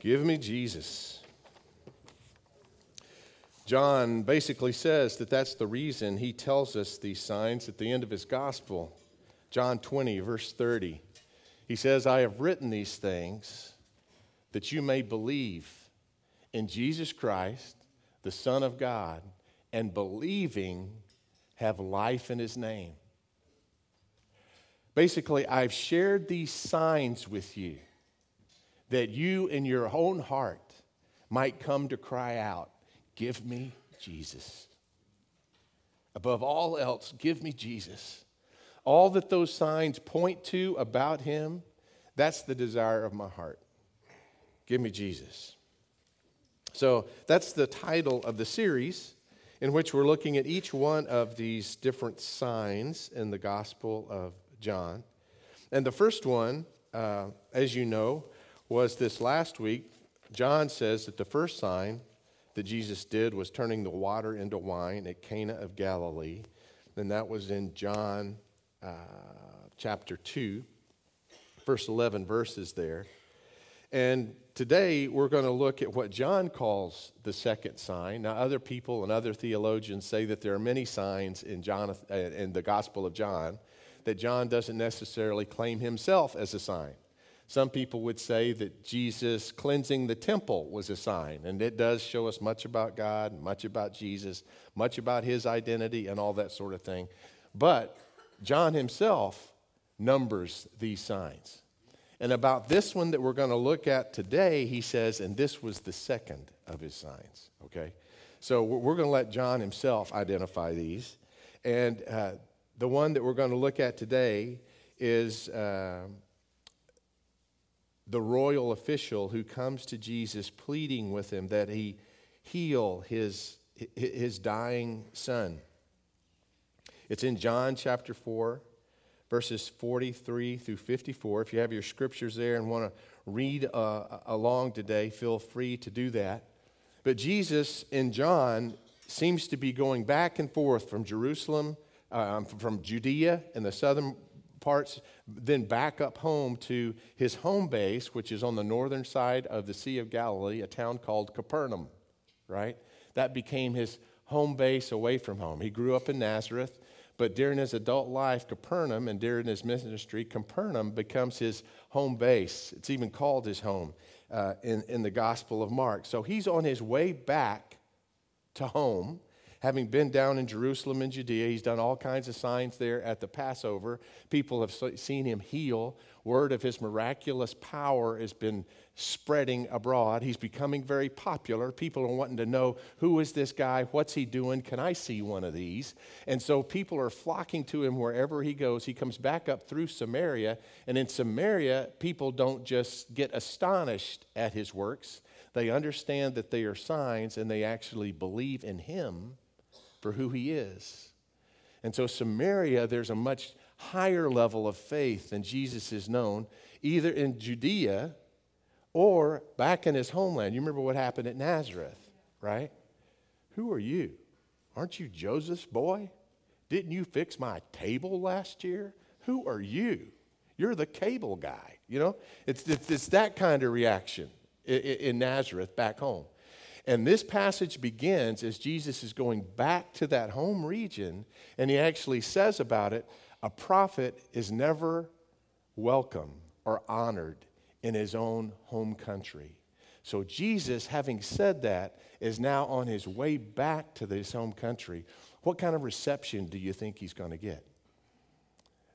Give me Jesus. John basically says that that's the reason he tells us these signs at the end of his gospel. John 20, verse 30. He says, I have written these things that you may believe in Jesus Christ, the Son of God, and believing have life in his name. Basically, I've shared these signs with you that you in your own heart might come to cry out, Give me Jesus. Above all else, give me Jesus. All that those signs point to about him, that's the desire of my heart. Give me Jesus. So that's the title of the series in which we're looking at each one of these different signs in the Gospel of John. And the first one, uh, as you know, was this last week. John says that the first sign that Jesus did was turning the water into wine at Cana of Galilee. And that was in John uh, chapter 2, verse 11 verses there. And today we're going to look at what John calls the second sign. Now, other people and other theologians say that there are many signs in, John, uh, in the Gospel of John that John doesn't necessarily claim himself as a sign. Some people would say that Jesus cleansing the temple was a sign, and it does show us much about God, much about Jesus, much about his identity, and all that sort of thing. But John himself numbers these signs. And about this one that we're going to look at today, he says, and this was the second of his signs, okay? So we're going to let John himself identify these. And uh, the one that we're going to look at today is uh, the royal official who comes to Jesus pleading with him that he heal his, his dying son. It's in John chapter 4, verses 43 through 54. If you have your scriptures there and want to read uh, along today, feel free to do that. But Jesus in John seems to be going back and forth from Jerusalem, uh, from Judea in the southern parts, then back up home to his home base, which is on the northern side of the Sea of Galilee, a town called Capernaum, right? That became his home base away from home. He grew up in Nazareth. But during his adult life, Capernaum, and during his ministry, Capernaum becomes his home base. It's even called his home uh, in, in the Gospel of Mark. So he's on his way back to home having been down in Jerusalem and Judea, he's done all kinds of signs there at the Passover. People have seen him heal. Word of his miraculous power has been spreading abroad. He's becoming very popular. People are wanting to know who is this guy? What's he doing? Can I see one of these? And so people are flocking to him wherever he goes. He comes back up through Samaria, and in Samaria, people don't just get astonished at his works. They understand that they are signs and they actually believe in him for who he is. And so, Samaria, there's a much higher level of faith than Jesus is known, either in Judea or back in his homeland. You remember what happened at Nazareth, right? Who are you? Aren't you Joseph's boy? Didn't you fix my table last year? Who are you? You're the cable guy. You know, it's, it's, it's that kind of reaction in, in Nazareth back home. And this passage begins as Jesus is going back to that home region, and he actually says about it a prophet is never welcome or honored in his own home country. So, Jesus, having said that, is now on his way back to his home country. What kind of reception do you think he's going to get?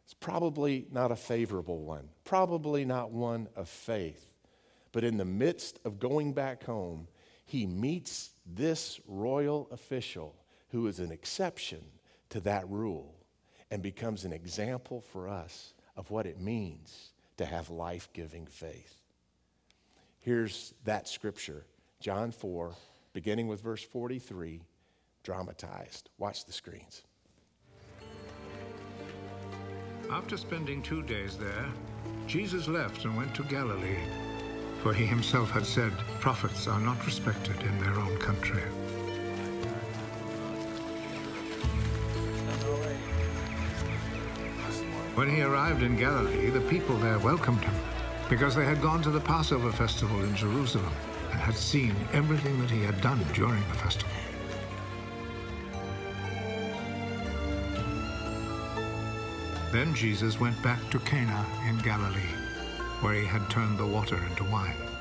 It's probably not a favorable one, probably not one of faith. But in the midst of going back home, he meets this royal official who is an exception to that rule and becomes an example for us of what it means to have life giving faith. Here's that scripture John 4, beginning with verse 43, dramatized. Watch the screens. After spending two days there, Jesus left and went to Galilee for he himself had said, Prophets are not respected in their own country. When he arrived in Galilee, the people there welcomed him, because they had gone to the Passover festival in Jerusalem and had seen everything that he had done during the festival. Then Jesus went back to Cana in Galilee, where he had turned the water into wine.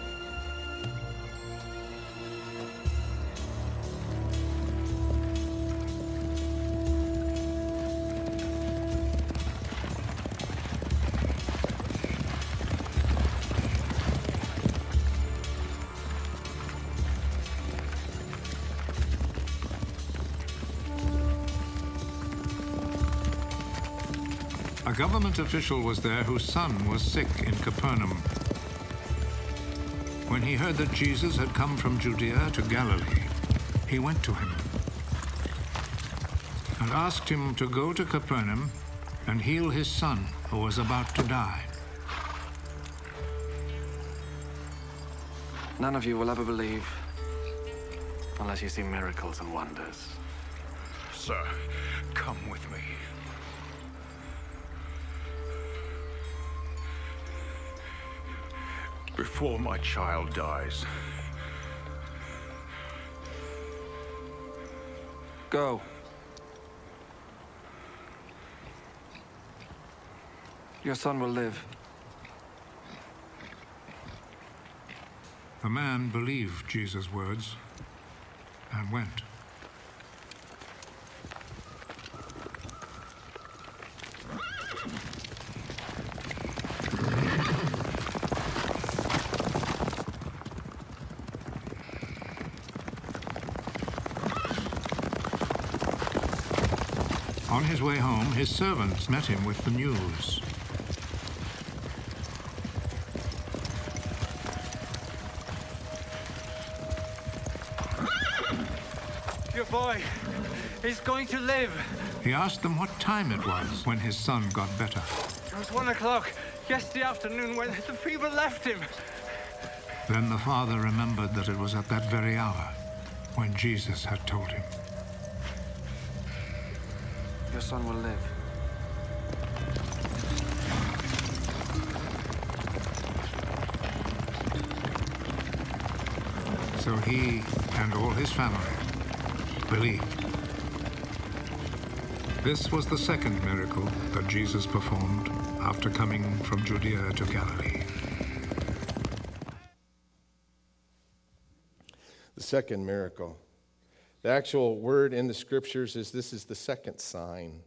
A government official was there whose son was sick in Capernaum. When he heard that Jesus had come from Judea to Galilee, he went to him and asked him to go to Capernaum and heal his son who was about to die. None of you will ever believe unless you see miracles and wonders. Sir, come with me. Before my child dies. Go. Your son will live. The man believed Jesus' words and went. His way home, his servants met him with the news. Your boy, he's going to live. He asked them what time it was when his son got better. It was one o'clock yesterday afternoon when the fever left him. Then the father remembered that it was at that very hour when Jesus had told him. Your son will live. So he and all his family believed. This was the second miracle that Jesus performed after coming from Judea to Galilee. The second miracle. The actual word in the scriptures is this is the second sign.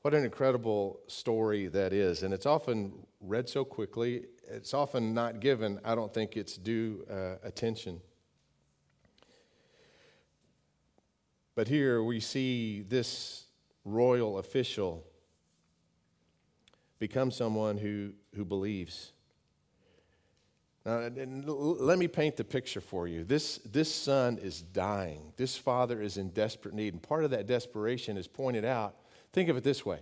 What an incredible story that is. And it's often read so quickly, it's often not given, I don't think, its due uh, attention. But here we see this royal official become someone who, who believes. Uh, and let me paint the picture for you. This, this son is dying. This father is in desperate need. And part of that desperation is pointed out. Think of it this way.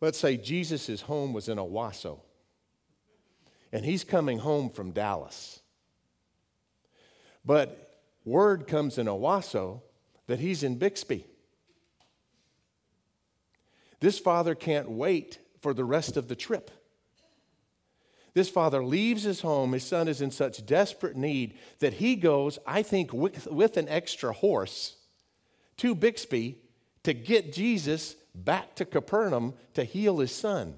Let's say Jesus' home was in Owasso, and he's coming home from Dallas. But word comes in Owasso that he's in Bixby. This father can't wait for the rest of the trip. This father leaves his home. His son is in such desperate need that he goes, I think, with, with an extra horse to Bixby to get Jesus back to Capernaum to heal his son.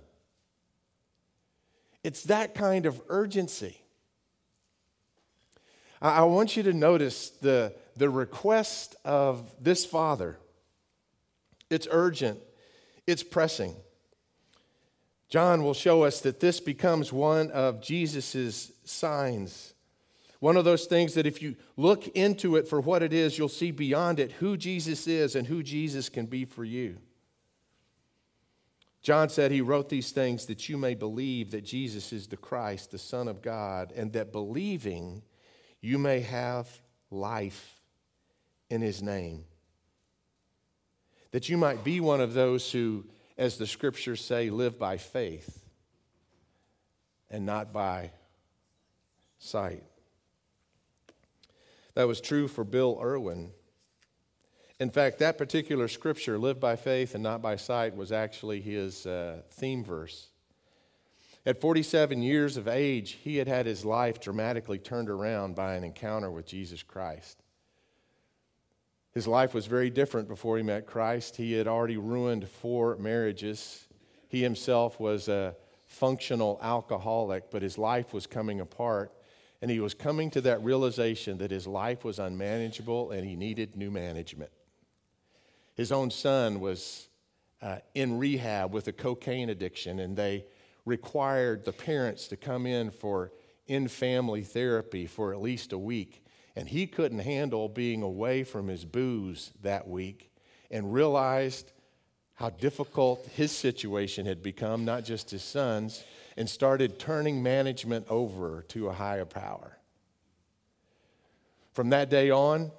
It's that kind of urgency. I, I want you to notice the, the request of this father. It's urgent, it's pressing. John will show us that this becomes one of Jesus' signs. One of those things that if you look into it for what it is, you'll see beyond it who Jesus is and who Jesus can be for you. John said he wrote these things that you may believe that Jesus is the Christ, the Son of God, and that believing you may have life in his name. That you might be one of those who as the scriptures say, live by faith and not by sight. That was true for Bill Irwin. In fact, that particular scripture, live by faith and not by sight, was actually his uh, theme verse. At 47 years of age, he had had his life dramatically turned around by an encounter with Jesus Christ. His life was very different before he met Christ. He had already ruined four marriages. He himself was a functional alcoholic, but his life was coming apart. And he was coming to that realization that his life was unmanageable and he needed new management. His own son was uh, in rehab with a cocaine addiction, and they required the parents to come in for in family therapy for at least a week. And he couldn't handle being away from his booze that week and realized how difficult his situation had become, not just his son's, and started turning management over to a higher power. From that day on,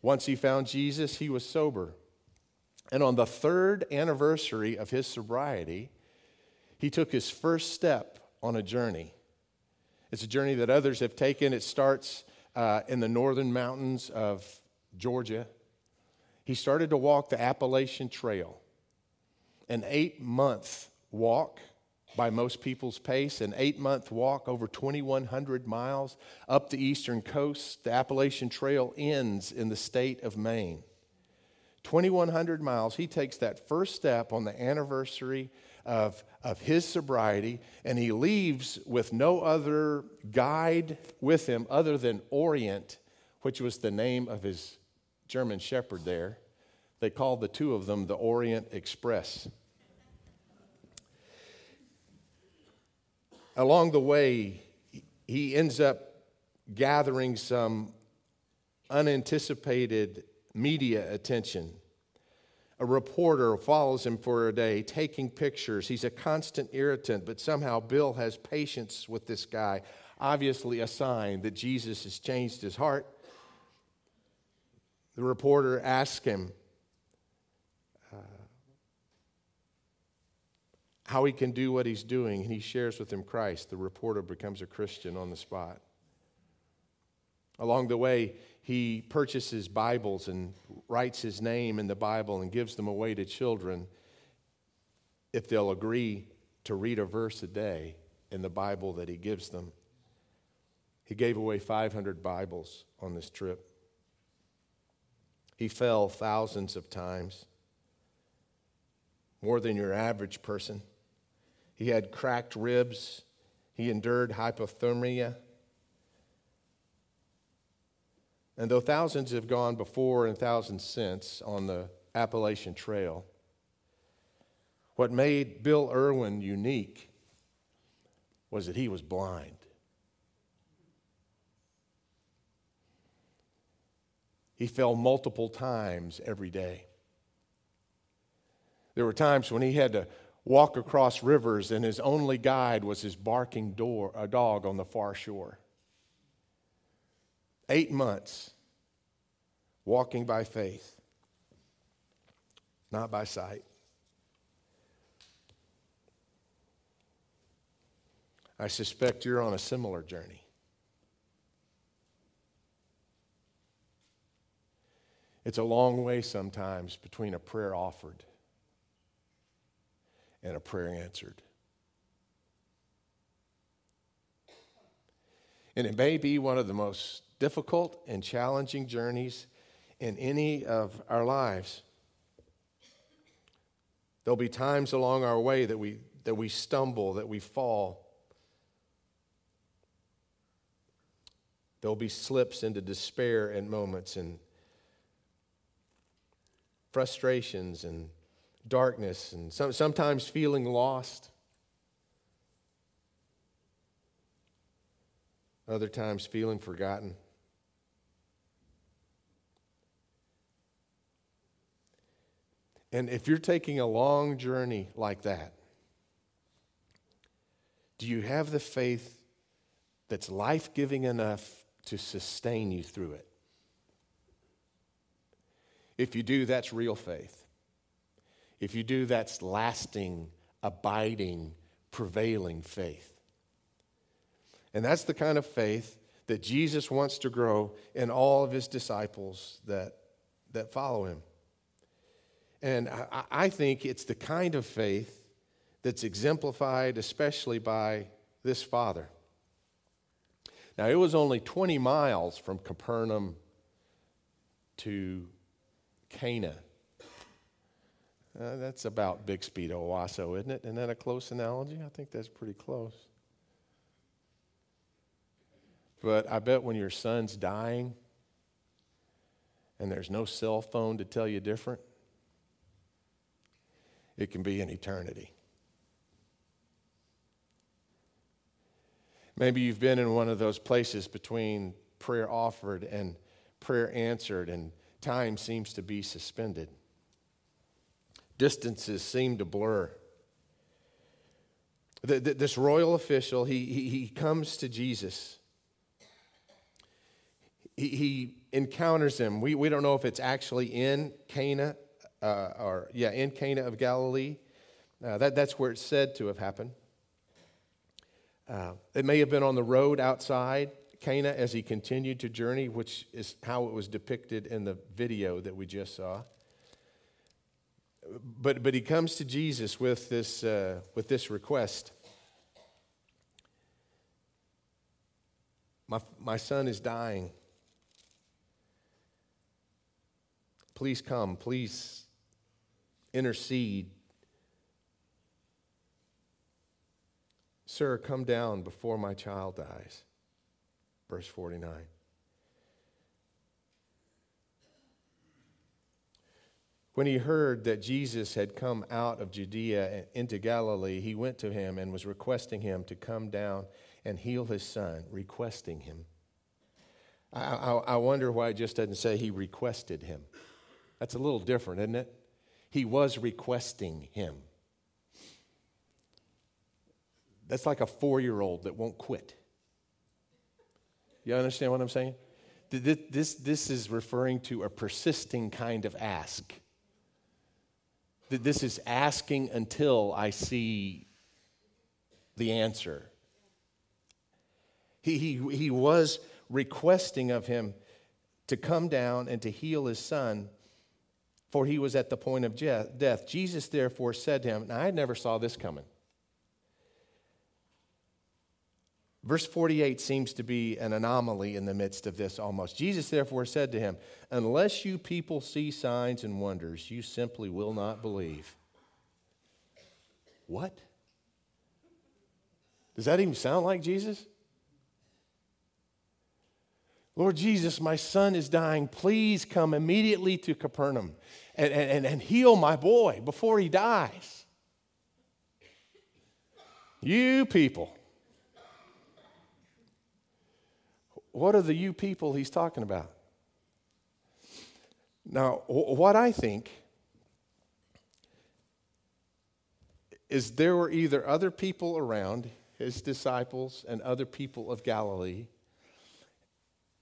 once he found Jesus, he was sober. And on the third anniversary of his sobriety, he took his first step on a journey. It's a journey that others have taken. It starts uh, in the northern mountains of Georgia. He started to walk the Appalachian Trail, an eight month walk by most people's pace, an eight month walk over 2,100 miles up the eastern coast. The Appalachian Trail ends in the state of Maine. 2,100 miles, he takes that first step on the anniversary of, of his sobriety, and he leaves with no other guide with him other than Orient, which was the name of his German shepherd there. They called the two of them the Orient Express. Along the way, he ends up gathering some unanticipated media attention. A reporter follows him for a day, taking pictures. He's a constant irritant, but somehow Bill has patience with this guy, obviously, a sign that Jesus has changed his heart. The reporter asks him uh, how he can do what he's doing, and he shares with him Christ. The reporter becomes a Christian on the spot. Along the way, he purchases Bibles and writes his name in the Bible and gives them away to children if they'll agree to read a verse a day in the Bible that he gives them. He gave away 500 Bibles on this trip. He fell thousands of times, more than your average person. He had cracked ribs. He endured hypothermia. And though thousands have gone before and thousands since on the Appalachian Trail, what made Bill Irwin unique was that he was blind. He fell multiple times every day. There were times when he had to walk across rivers, and his only guide was his barking door, a dog on the far shore. Eight months walking by faith, not by sight. I suspect you're on a similar journey. It's a long way sometimes between a prayer offered and a prayer answered. And it may be one of the most difficult and challenging journeys in any of our lives. There'll be times along our way that we, that we stumble, that we fall. There'll be slips into despair and moments and frustrations and darkness and some, sometimes feeling lost. Other times feeling forgotten. And if you're taking a long journey like that, do you have the faith that's life giving enough to sustain you through it? If you do, that's real faith. If you do, that's lasting, abiding, prevailing faith. And that's the kind of faith that Jesus wants to grow in all of his disciples that, that follow him. And I, I think it's the kind of faith that's exemplified especially by this father. Now, it was only 20 miles from Capernaum to Cana. Uh, that's about Bixby to Owasso, isn't it? Isn't that a close analogy? I think that's pretty close. But I bet when your son's dying and there's no cell phone to tell you different, it can be an eternity. Maybe you've been in one of those places between prayer offered and prayer answered, and time seems to be suspended. Distances seem to blur. This royal official, he, he, he comes to Jesus. He, he encounters him. We, we don't know if it's actually in Cana, uh, or yeah, in Cana of Galilee. Uh, that, that's where it's said to have happened. Uh, it may have been on the road outside Cana as he continued to journey, which is how it was depicted in the video that we just saw. But, but he comes to Jesus with this, uh, with this request. My, my son is dying. Please come. Please intercede Sir, come down before my child dies. Verse 49. When he heard that Jesus had come out of Judea into Galilee, he went to him and was requesting him to come down and heal his son, requesting him. I, I, I wonder why it just doesn't say he requested him. That's a little different, isn't it? He was requesting him. That's like a four year old that won't quit. You understand what I'm saying? This, this is referring to a persisting kind of ask. This is asking until I see the answer. He, he, he was requesting of him to come down and to heal his son, for he was at the point of death. Jesus therefore said to him, Now I never saw this coming. Verse 48 seems to be an anomaly in the midst of this almost. Jesus therefore said to him, Unless you people see signs and wonders, you simply will not believe. What? Does that even sound like Jesus? Lord Jesus, my son is dying. Please come immediately to Capernaum and, and, and heal my boy before he dies. You people. What are the you people he's talking about? Now, what I think is there were either other people around, his disciples and other people of Galilee,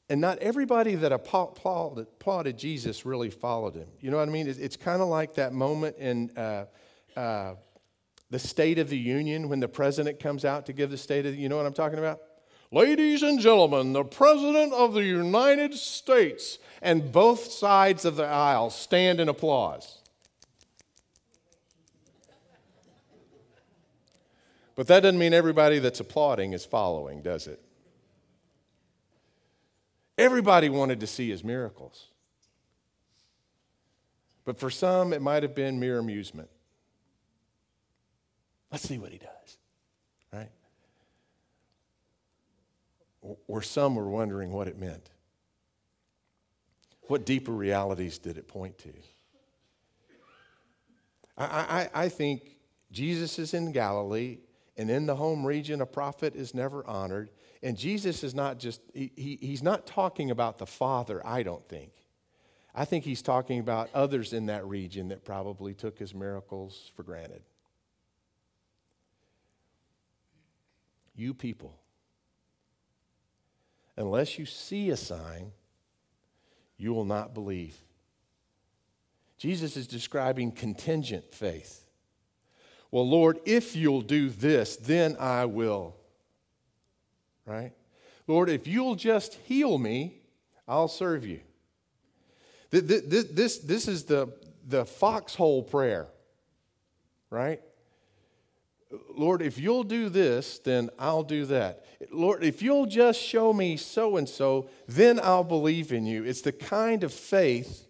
and not everybody that applauded, Jesus really followed him. You know what I mean? It's, it's kind of like that moment in uh, uh, the State of the Union when the president comes out to give the State of the, you know what I'm talking about? Ladies and gentlemen, the President of the United States, and both sides of the aisle stand in applause. But that doesn't mean everybody that's applauding is following, does it? Everybody wanted to see his miracles. But for some, it might have been mere amusement. Let's see what he does, right? or some were wondering what it meant. What deeper realities did it point to? I, I, I think Jesus is in Galilee, and in the home region, a prophet is never honored. And Jesus is not just, he, he, he's not talking about the Father, I don't think. I think he's talking about others in that region that probably took his miracles for granted. You people Unless you see a sign, you will not believe. Jesus is describing contingent faith. Well, Lord, if you'll do this, then I will. Right? Lord, if you'll just heal me, I'll serve you. This, this, this is the, the foxhole prayer, right? Lord, if you'll do this, then I'll do that. Lord, if you'll just show me so and so, then I'll believe in you. It's the kind of faith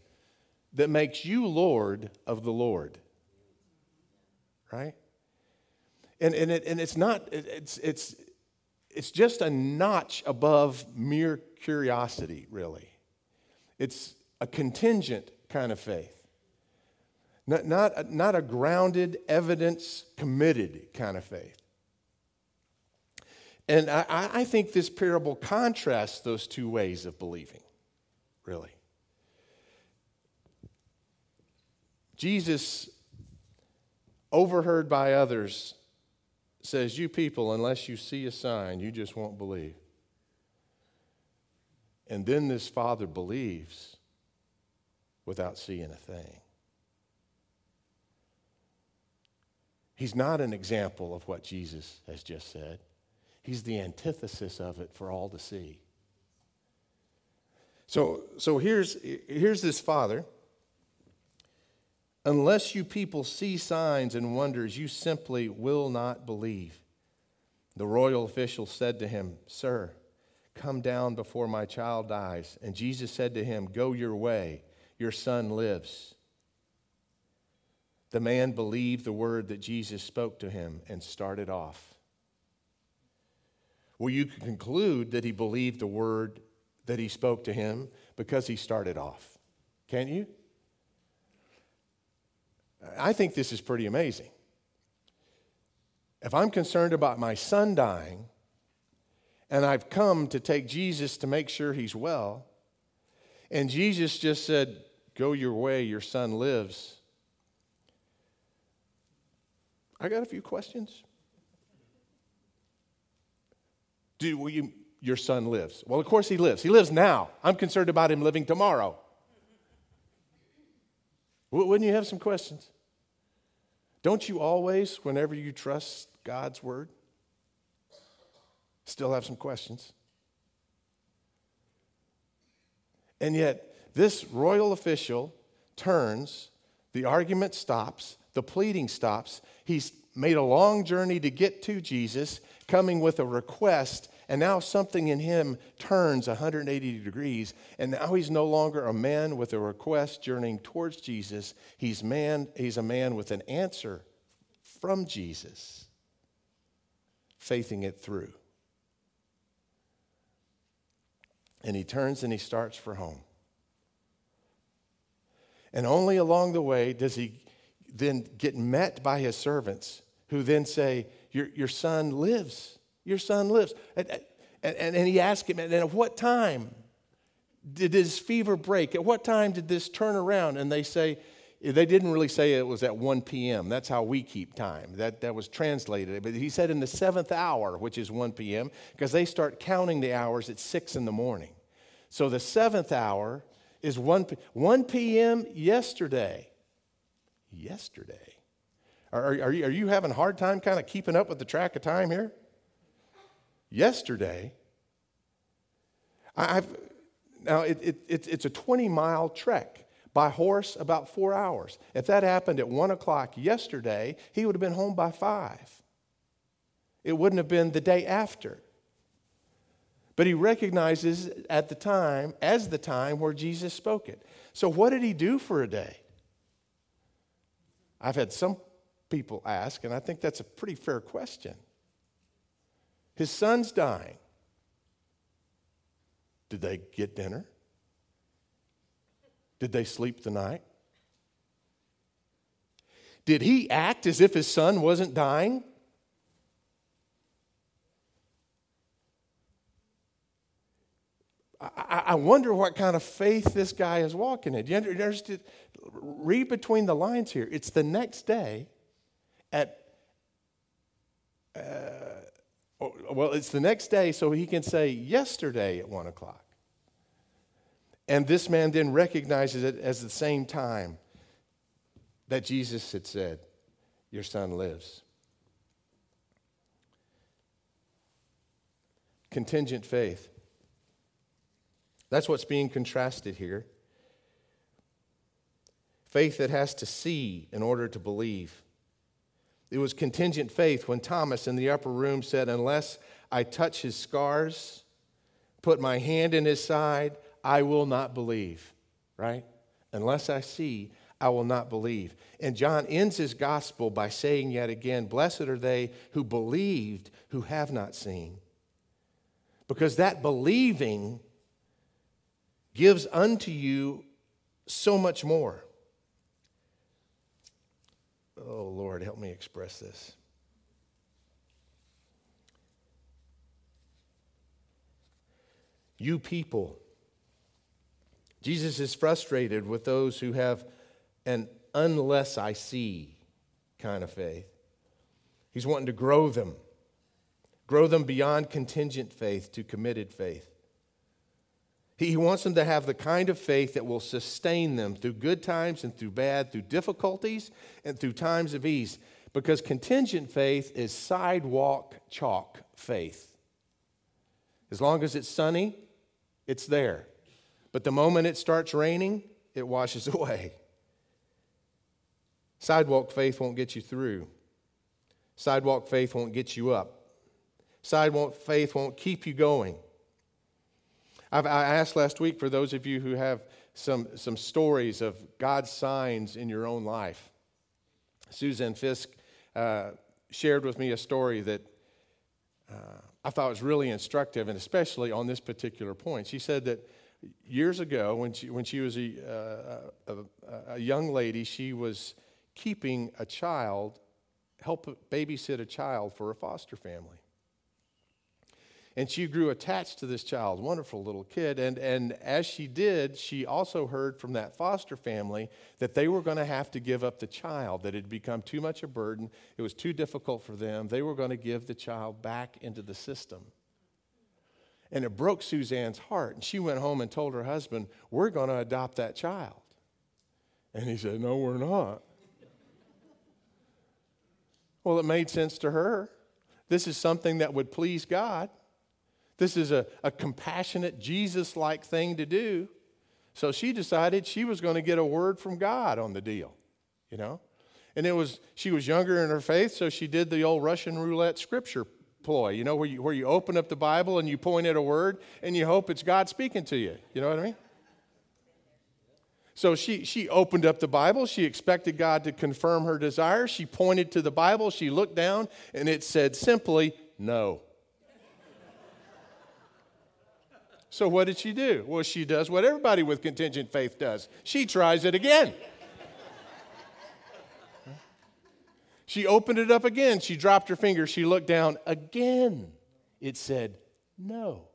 that makes you Lord of the Lord. Right? And, and, it, and it's not, it's, it's, it's just a notch above mere curiosity, really. It's a contingent kind of faith. Not, not, not a grounded, evidence committed kind of faith. And I, I think this parable contrasts those two ways of believing, really. Jesus, overheard by others, says, You people, unless you see a sign, you just won't believe. And then this father believes without seeing a thing. He's not an example of what Jesus has just said. He's the antithesis of it for all to see. So, so here's, here's this father. Unless you people see signs and wonders, you simply will not believe. The royal official said to him, Sir, come down before my child dies. And Jesus said to him, Go your way, your son lives. The man believed the word that Jesus spoke to him and started off. Well, you can conclude that he believed the word that he spoke to him because he started off. Can't you? I think this is pretty amazing. If I'm concerned about my son dying, and I've come to take Jesus to make sure he's well, and Jesus just said, Go your way, your son lives. I got a few questions. Do you, your son lives? Well, of course he lives. He lives now. I'm concerned about him living tomorrow. Wouldn't you have some questions? Don't you always, whenever you trust God's word, still have some questions? And yet, this royal official turns, the argument stops, the pleading stops. He's made a long journey to get to Jesus, coming with a request, and now something in him turns 180 degrees, and now he's no longer a man with a request journeying towards Jesus. He's, man, he's a man with an answer from Jesus, faithing it through. And he turns and he starts for home. And only along the way does he then get met by his servants who then say, Your, your son lives. Your son lives. And, and, and he asked him, And at what time did his fever break? At what time did this turn around? And they say, they didn't really say it was at 1 p.m. That's how we keep time. That, that was translated. But he said in the seventh hour, which is 1 p.m., because they start counting the hours at 6 in the morning. So the seventh hour is 1, 1 p.m. yesterday yesterday. Are, are, are, you, are you having a hard time kind of keeping up with the track of time here? Yesterday, I've, now it, it, it, it's a 20 mile trek. By horse, about four hours. If that happened at one o'clock yesterday, he would have been home by five. It wouldn't have been the day after. But he recognizes at the time, as the time where Jesus spoke it. So, what did he do for a day? I've had some people ask, and I think that's a pretty fair question. His son's dying. Did they get dinner? Did they sleep the night? Did he act as if his son wasn't dying? I, I wonder what kind of faith this guy is walking in. Do you understand? Read between the lines here. It's the next day at, uh, oh, well, it's the next day, so he can say yesterday at one o'clock. And this man then recognizes it as the same time that Jesus had said, Your son lives. Contingent faith. That's what's being contrasted here. Faith that has to see in order to believe. It was contingent faith when Thomas in the upper room said, Unless I touch his scars, put my hand in his side, I will not believe, right? Unless I see, I will not believe. And John ends his gospel by saying yet again, Blessed are they who believed, who have not seen. Because that believing gives unto you so much more. Oh, Lord, help me express this. You people, Jesus is frustrated with those who have an unless I see kind of faith. He's wanting to grow them, grow them beyond contingent faith to committed faith. He wants them to have the kind of faith that will sustain them through good times and through bad, through difficulties and through times of ease. Because contingent faith is sidewalk chalk faith. As long as it's sunny, it's there. But the moment it starts raining, it washes away. Sidewalk faith won't get you through. Sidewalk faith won't get you up. Sidewalk faith won't keep you going. I've, i asked last week for those of you who have some, some stories of God's signs in your own life. Suzanne Fisk uh, shared with me a story that uh, I thought was really instructive, and especially on this particular point. She said that years ago, when she, when she was a, uh, a, a young lady, she was keeping a child, help babysit a child for a foster family. And she grew attached to this child, wonderful little kid. And, and as she did, she also heard from that foster family that they were going to have to give up the child, that it had become too much a burden. It was too difficult for them. They were going to give the child back into the system. And it broke Suzanne's heart. And she went home and told her husband, We're going to adopt that child. And he said, No, we're not. well, it made sense to her. This is something that would please God. This is a, a compassionate, Jesus like thing to do. So she decided she was going to get a word from God on the deal, you know? And it was, she was younger in her faith, so she did the old Russian roulette scripture ploy, you know, where you, where you open up the Bible and you point at a word and you hope it's God speaking to you. You know what I mean? So she, she opened up the Bible. She expected God to confirm her desire. She pointed to the Bible. She looked down, and it said simply, no. So what did she do? Well, she does what everybody with contingent faith does. She tries it again. she opened it up again. She dropped her finger. She looked down again. It said, no.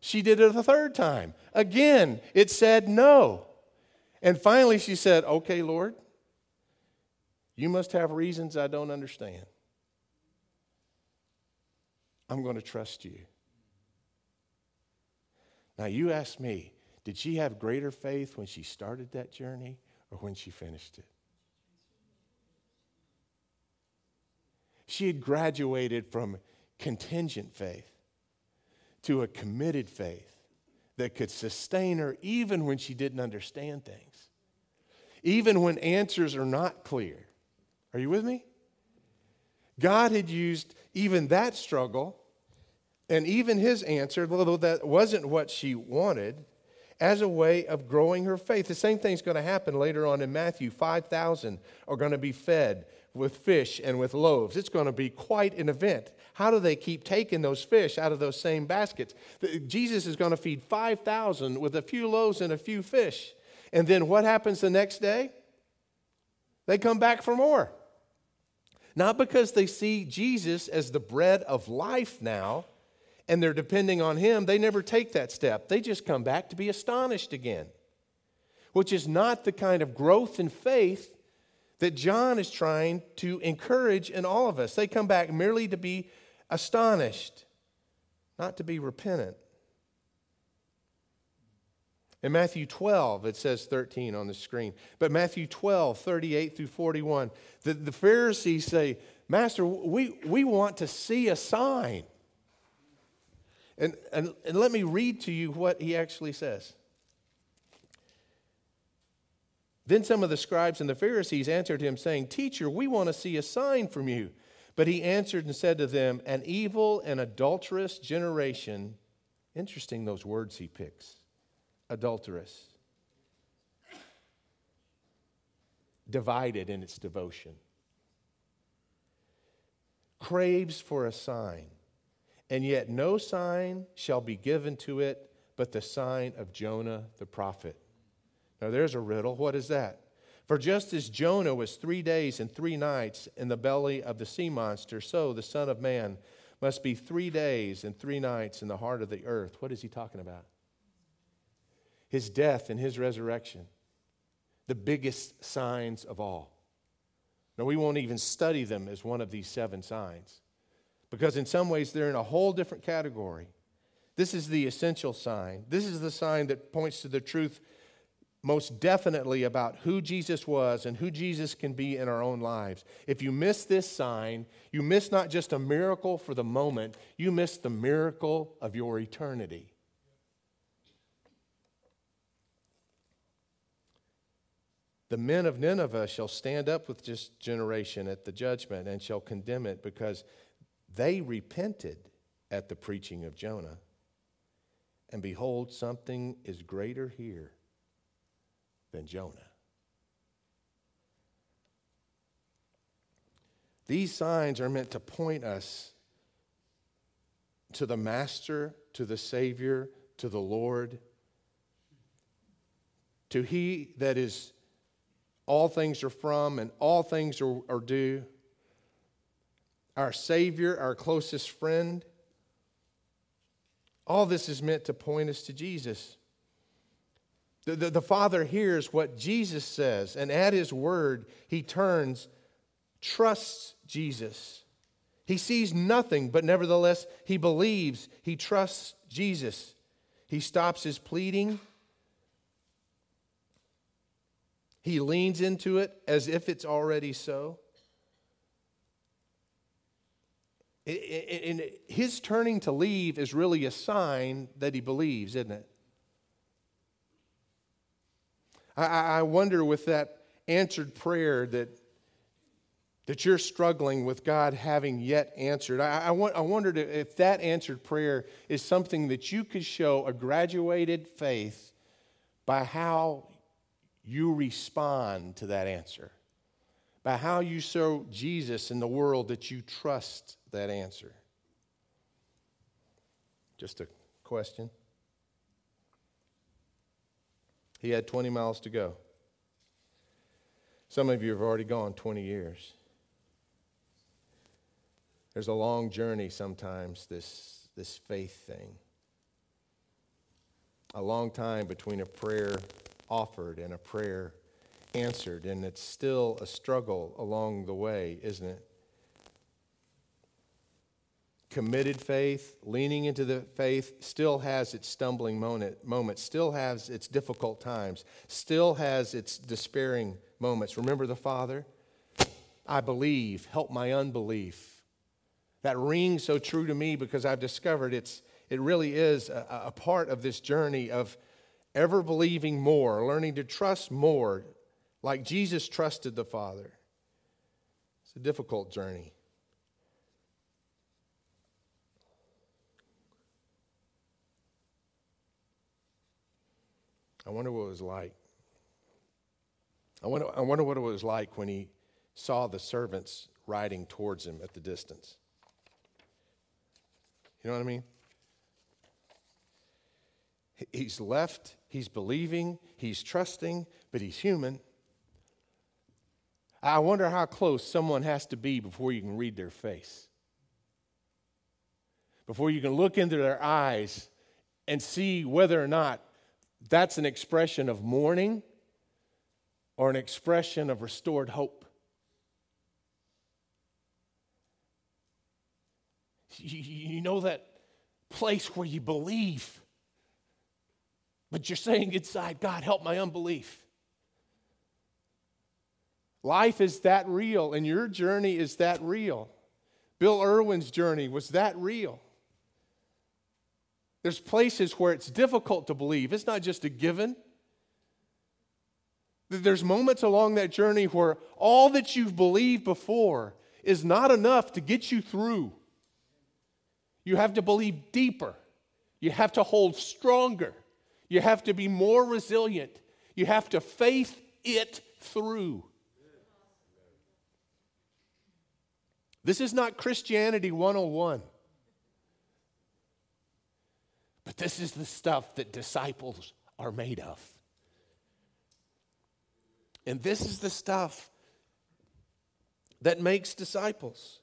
She did it a third time. Again, it said no. And finally, she said, Okay, Lord, you must have reasons I don't understand. I'm going to trust you. Now, you ask me, did she have greater faith when she started that journey or when she finished it? She had graduated from contingent faith to a committed faith that could sustain her even when she didn't understand things, even when answers are not clear. Are you with me? God had used even that struggle and even his answer, although that wasn't what she wanted, as a way of growing her faith. The same thing's going to happen later on in Matthew. 5,000 are going to be fed with fish and with loaves. It's going to be quite an event. How do they keep taking those fish out of those same baskets? Jesus is going to feed 5,000 with a few loaves and a few fish. And then what happens the next day? They come back for more. Not because they see Jesus as the bread of life now and they're depending on Him, they never take that step. They just come back to be astonished again, which is not the kind of growth in faith that John is trying to encourage in all of us. They come back merely to be astonished, not to be repentant. In Matthew 12, it says 13 on the screen, but Matthew 12, 38 through 41, the, the Pharisees say, Master, we, we want to see a sign. And, and, and let me read to you what he actually says. Then some of the scribes and the Pharisees answered him, saying, Teacher, we want to see a sign from you. But he answered and said to them, An evil and adulterous generation. Interesting, those words he picks adulterous, divided in its devotion, craves for a sign, and yet no sign shall be given to it but the sign of Jonah the prophet. Now, there's a riddle. What is that? For just as Jonah was three days and three nights in the belly of the sea monster, so the Son of Man must be three days and three nights in the heart of the earth. What is he talking about? His death and his resurrection, the biggest signs of all. Now, we won't even study them as one of these seven signs because, in some ways, they're in a whole different category. This is the essential sign. This is the sign that points to the truth most definitely about who Jesus was and who Jesus can be in our own lives. If you miss this sign, you miss not just a miracle for the moment, you miss the miracle of your eternity. The men of Nineveh shall stand up with this generation at the judgment and shall condemn it because they repented at the preaching of Jonah. And behold, something is greater here than Jonah. These signs are meant to point us to the Master, to the Savior, to the Lord, to He that is all things are from and all things are, are due, our Savior, our closest friend. All this is meant to point us to Jesus. The, the, the, Father hears what Jesus says, and at His word, He turns, trusts Jesus. He sees nothing, but nevertheless, He believes, He trusts Jesus. He stops His pleading. He leans into it as if it's already so. And his turning to leave is really a sign that he believes, isn't it? I, wonder with that answered prayer that, that you're struggling with God having yet answered. I, I, I wondered if that answered prayer is something that you could show a graduated faith by how you respond to that answer, by how you show Jesus in the world that you trust that answer. Just a question. He had 20 miles to go. Some of you have already gone 20 years. There's a long journey sometimes, this, this faith thing. A long time between a prayer offered and a prayer answered, and it's still a struggle along the way, isn't it? committed faith, leaning into the faith, still has its stumbling moment, moments, still has its difficult times, still has its despairing moments. Remember the Father? I believe, help my unbelief. That rings so true to me because I've discovered it's, it really is a, a part of this journey of ever believing more, learning to trust more, like Jesus trusted the Father. It's a difficult journey. I wonder what it was like. I wonder, I wonder what it was like when he saw the servants riding towards him at the distance. You know what I mean? He's left, he's believing, he's trusting, but he's human. I wonder how close someone has to be before you can read their face. Before you can look into their eyes and see whether or not that's an expression of mourning or an expression of restored hope. You know that place where you believe, but you're saying inside, God, help my unbelief. Life is that real, and your journey is that real. Bill Irwin's journey was that real. There's places where it's difficult to believe. It's not just a given. There's moments along that journey where all that you've believed before is not enough to get you through. You have to believe deeper. You have to hold stronger. You have to be more resilient. You have to faith it through. This is not Christianity 101. But this is the stuff that disciples are made of. And this is the stuff that makes disciples.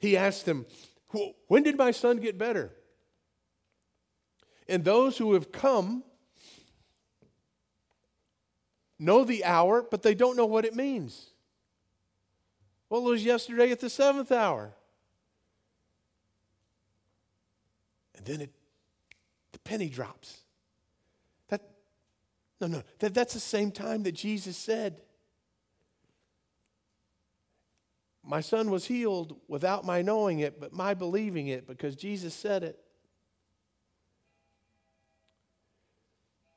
He asked them, When did my son get better? And those who have come know the hour, but they don't know what it means. Well, it was yesterday at the seventh hour. And then it, the penny drops. That, no, no, that, that's the same time that Jesus said, My son was healed without my knowing it, but my believing it because Jesus said it.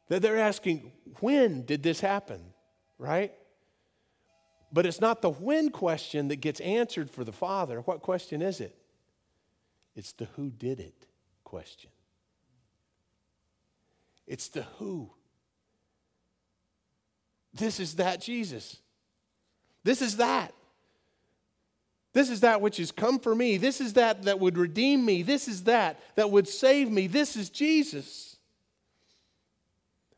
That they're asking, when did this happen? Right? But it's not the when question that gets answered for the Father. What question is it? It's the who did it question. It's the who. This is that Jesus. This is that. This is that which has come for me. This is that that would redeem me. This is that that would save me. This is Jesus.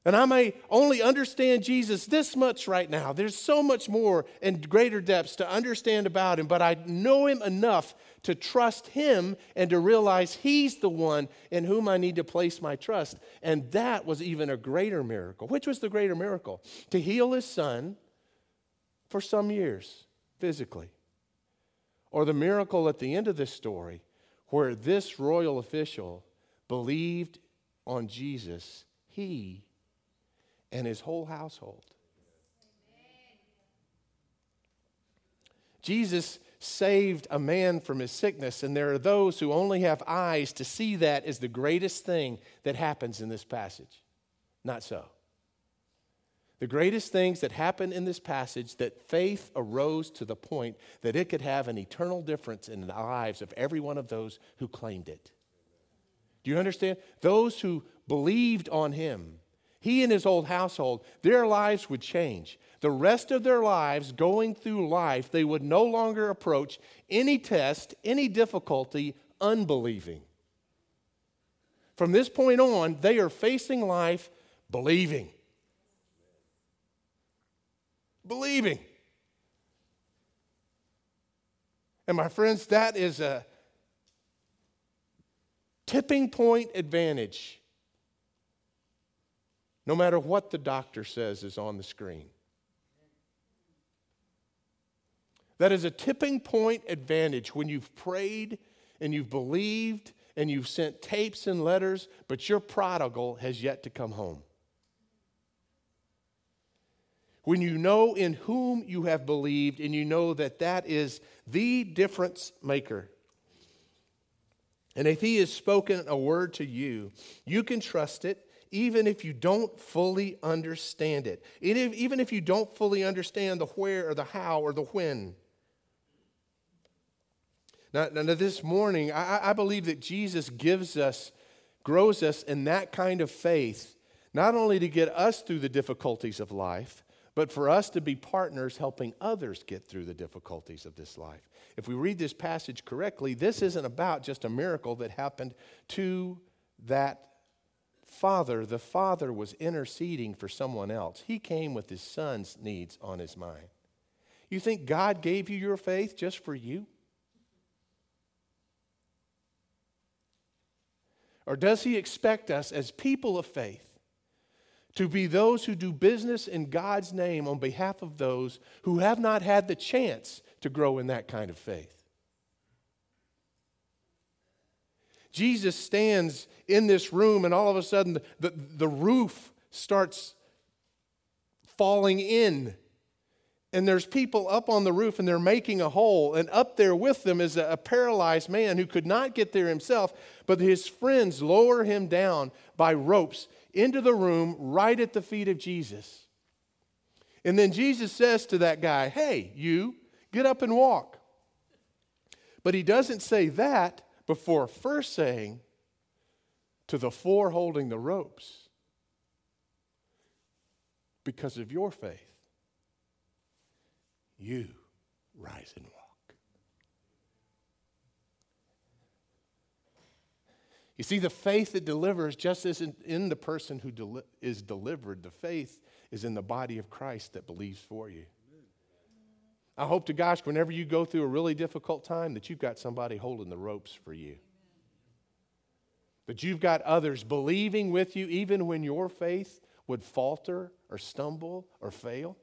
And I may only understand Jesus this much right now. There's so much more and greater depths to understand about him, but I know him enough to trust him and to realize he's the one in whom I need to place my trust. And that was even a greater miracle. Which was the greater miracle? To heal his son for some years physically. Or the miracle at the end of this story where this royal official believed on Jesus. He and his whole household. Jesus saved a man from his sickness, and there are those who only have eyes to see that as the greatest thing that happens in this passage. Not so. The greatest things that happen in this passage that faith arose to the point that it could have an eternal difference in the lives of every one of those who claimed it. Do you understand? Those who believed on him he and his old household, their lives would change. The rest of their lives, going through life, they would no longer approach any test, any difficulty, unbelieving. From this point on, they are facing life believing. Believing. And my friends, that is a tipping point advantage no matter what the doctor says is on the screen. That is a tipping point advantage when you've prayed and you've believed and you've sent tapes and letters, but your prodigal has yet to come home. When you know in whom you have believed and you know that that is the difference maker. And if he has spoken a word to you, you can trust it even if you don't fully understand it, even if you don't fully understand the where or the how or the when. Now, now this morning, I, I believe that Jesus gives us, grows us in that kind of faith, not only to get us through the difficulties of life, but for us to be partners helping others get through the difficulties of this life. If we read this passage correctly, this isn't about just a miracle that happened to that father, the father was interceding for someone else. He came with his son's needs on his mind. You think God gave you your faith just for you? Or does he expect us as people of faith to be those who do business in God's name on behalf of those who have not had the chance to grow in that kind of faith? Jesus stands in this room, and all of a sudden, the, the roof starts falling in. and there's people up on the roof and they're making a hole. And up there with them is a, a paralyzed man who could not get there himself, but his friends lower him down by ropes into the room right at the feet of Jesus. And then Jesus says to that guy, Hey, you, get up and walk. But he doesn't say that before first saying to the four holding the ropes, because of your faith, you rise and walk. You see, the faith that delivers just isn't in the person who deli- is delivered. The faith is in the body of Christ that believes for you. I hope to gosh, whenever you go through a really difficult time, that you've got somebody holding the ropes for you. That you've got others believing with you, even when your faith would falter or stumble or fail.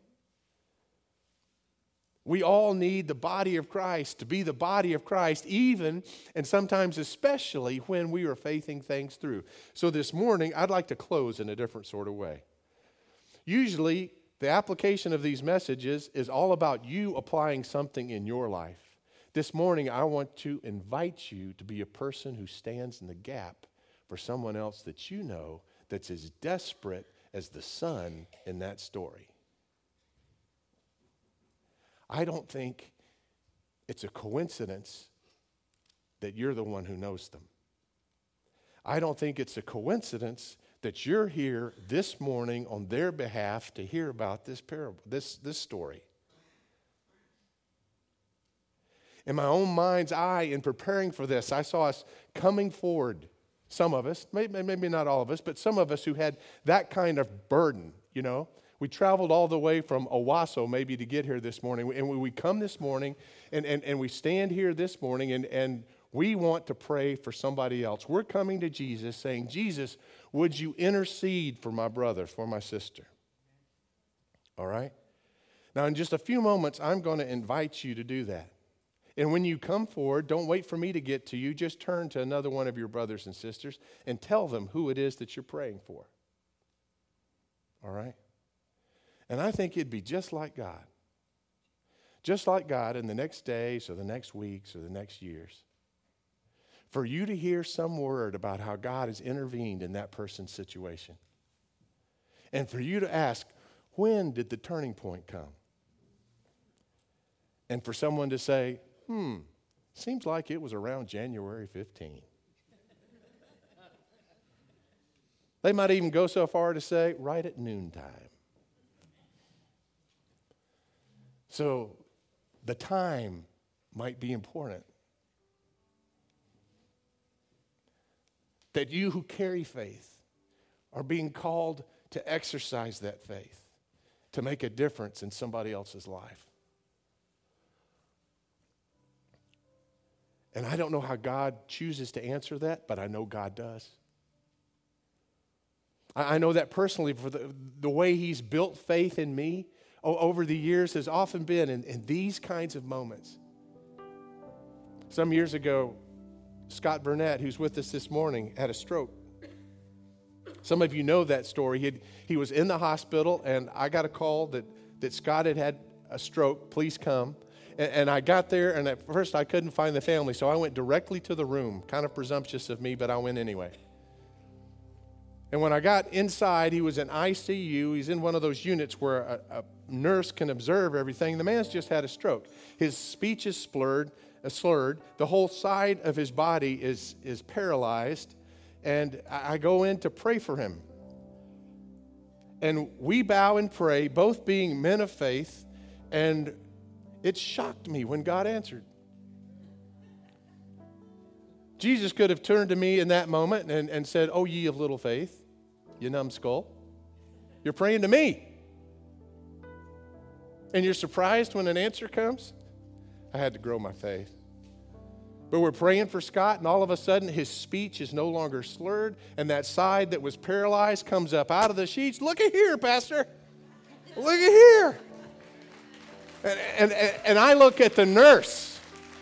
We all need the body of Christ to be the body of Christ, even and sometimes especially when we are facing things through. So this morning, I'd like to close in a different sort of way. Usually, the application of these messages is all about you applying something in your life. This morning, I want to invite you to be a person who stands in the gap for someone else that you know that's as desperate as the son in that story. I don't think it's a coincidence that you're the one who knows them. I don't think it's a coincidence that you're here this morning on their behalf to hear about this parable, this, this story. In my own mind's eye, in preparing for this, I saw us coming forward, some of us, maybe, maybe not all of us, but some of us who had that kind of burden, you know. We traveled all the way from Owasso maybe to get here this morning. And we come this morning and, and, and we stand here this morning and, and we want to pray for somebody else. We're coming to Jesus saying, Jesus, would you intercede for my brother, for my sister? All right? Now, in just a few moments, I'm going to invite you to do that. And when you come forward, don't wait for me to get to you. Just turn to another one of your brothers and sisters and tell them who it is that you're praying for. All right? And I think it'd be just like God. Just like God in the next days or the next weeks or the next years. For you to hear some word about how God has intervened in that person's situation. And for you to ask, when did the turning point come? And for someone to say, hmm, seems like it was around January 15. they might even go so far to say, right at noontime. So the time might be important. That you who carry faith are being called to exercise that faith, to make a difference in somebody else's life. And I don't know how God chooses to answer that, but I know God does. I know that personally for the, the way He's built faith in me over the years has often been in, in these kinds of moments. Some years ago, Scott Burnett, who's with us this morning, had a stroke. Some of you know that story. He, he was in the hospital, and I got a call that, that Scott had had a stroke. Please come. And, and I got there, and at first I couldn't find the family, so I went directly to the room. Kind of presumptuous of me, but I went anyway. And when I got inside, he was in ICU. He's in one of those units where a, a nurse can observe everything. The man's just had a stroke. His speech is slurred, uh, slurred. The whole side of his body is, is paralyzed. And I, I go in to pray for him. And we bow and pray, both being men of faith. And it shocked me when God answered. Jesus could have turned to me in that moment and, and said, Oh, ye of little faith, you numbskull. You're praying to me and you're surprised when an answer comes? I had to grow my faith. But we're praying for Scott, and all of a sudden his speech is no longer slurred, and that side that was paralyzed comes up out of the sheets. Look at here, Pastor. Look at here. And, and, and I look at the nurse.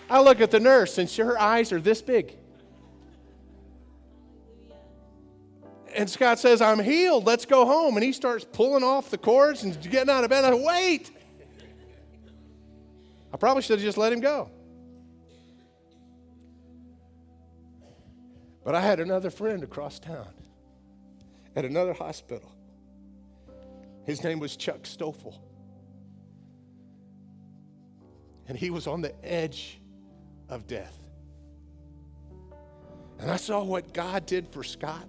I look at the nurse, and her eyes are this big. And Scott says, I'm healed. Let's go home. And he starts pulling off the cords and getting out of bed. I wait. I probably should have just let him go. But I had another friend across town at another hospital. His name was Chuck Stoffel. And he was on the edge of death. And I saw what God did for Scott.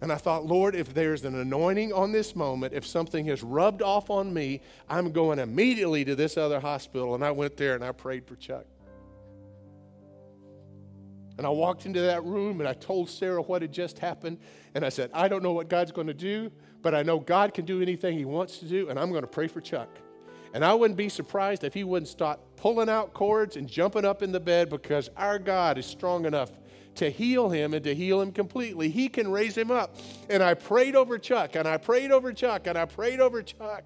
And I thought, Lord, if there's an anointing on this moment, if something has rubbed off on me, I'm going immediately to this other hospital. And I went there and I prayed for Chuck. And I walked into that room and I told Sarah what had just happened. And I said, I don't know what God's going to do, but I know God can do anything He wants to do, and I'm going to pray for Chuck. And I wouldn't be surprised if he wouldn't start pulling out cords and jumping up in the bed because our God is strong enough to heal him and to heal him completely. He can raise him up. And I prayed over Chuck, and I prayed over Chuck, and I prayed over Chuck.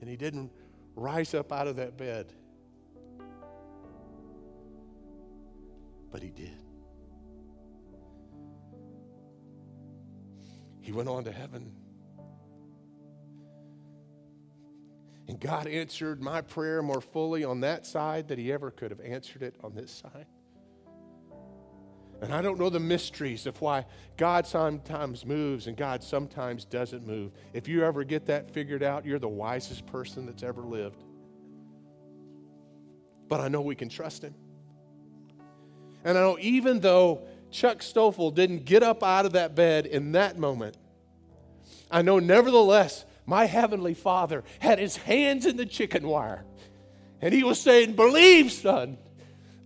And he didn't rise up out of that bed. But he did. He went on to heaven. And God answered my prayer more fully on that side than He ever could have answered it on this side. And I don't know the mysteries of why God sometimes moves and God sometimes doesn't move. If you ever get that figured out, you're the wisest person that's ever lived. But I know we can trust Him. And I know even though Chuck Stoffel didn't get up out of that bed in that moment, I know nevertheless my heavenly Father had his hands in the chicken wire. And he was saying, Believe, son.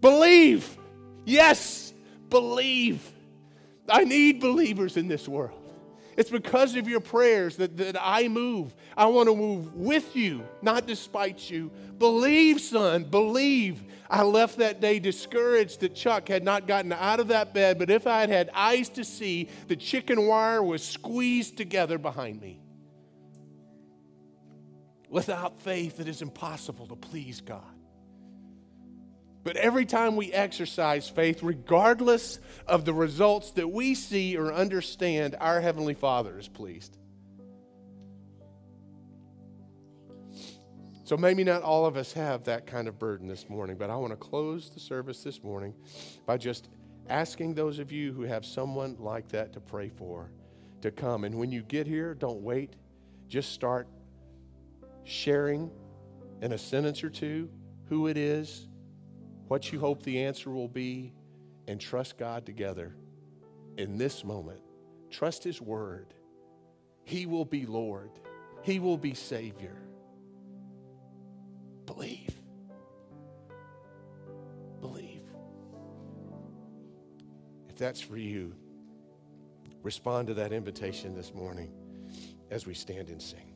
Believe. Yes, believe. I need believers in this world. It's because of your prayers that, that I move. I want to move with you, not despite you. Believe, son, believe. I left that day discouraged that Chuck had not gotten out of that bed, but if I had had eyes to see, the chicken wire was squeezed together behind me. Without faith, it is impossible to please God. But every time we exercise faith, regardless of the results that we see or understand, our Heavenly Father is pleased. So maybe not all of us have that kind of burden this morning, but I want to close the service this morning by just asking those of you who have someone like that to pray for to come. And when you get here, don't wait. Just start sharing in a sentence or two who it is, what you hope the answer will be, and trust God together in this moment. Trust His word. He will be Lord, He will be Savior. Believe. Believe. If that's for you, respond to that invitation this morning as we stand and sing.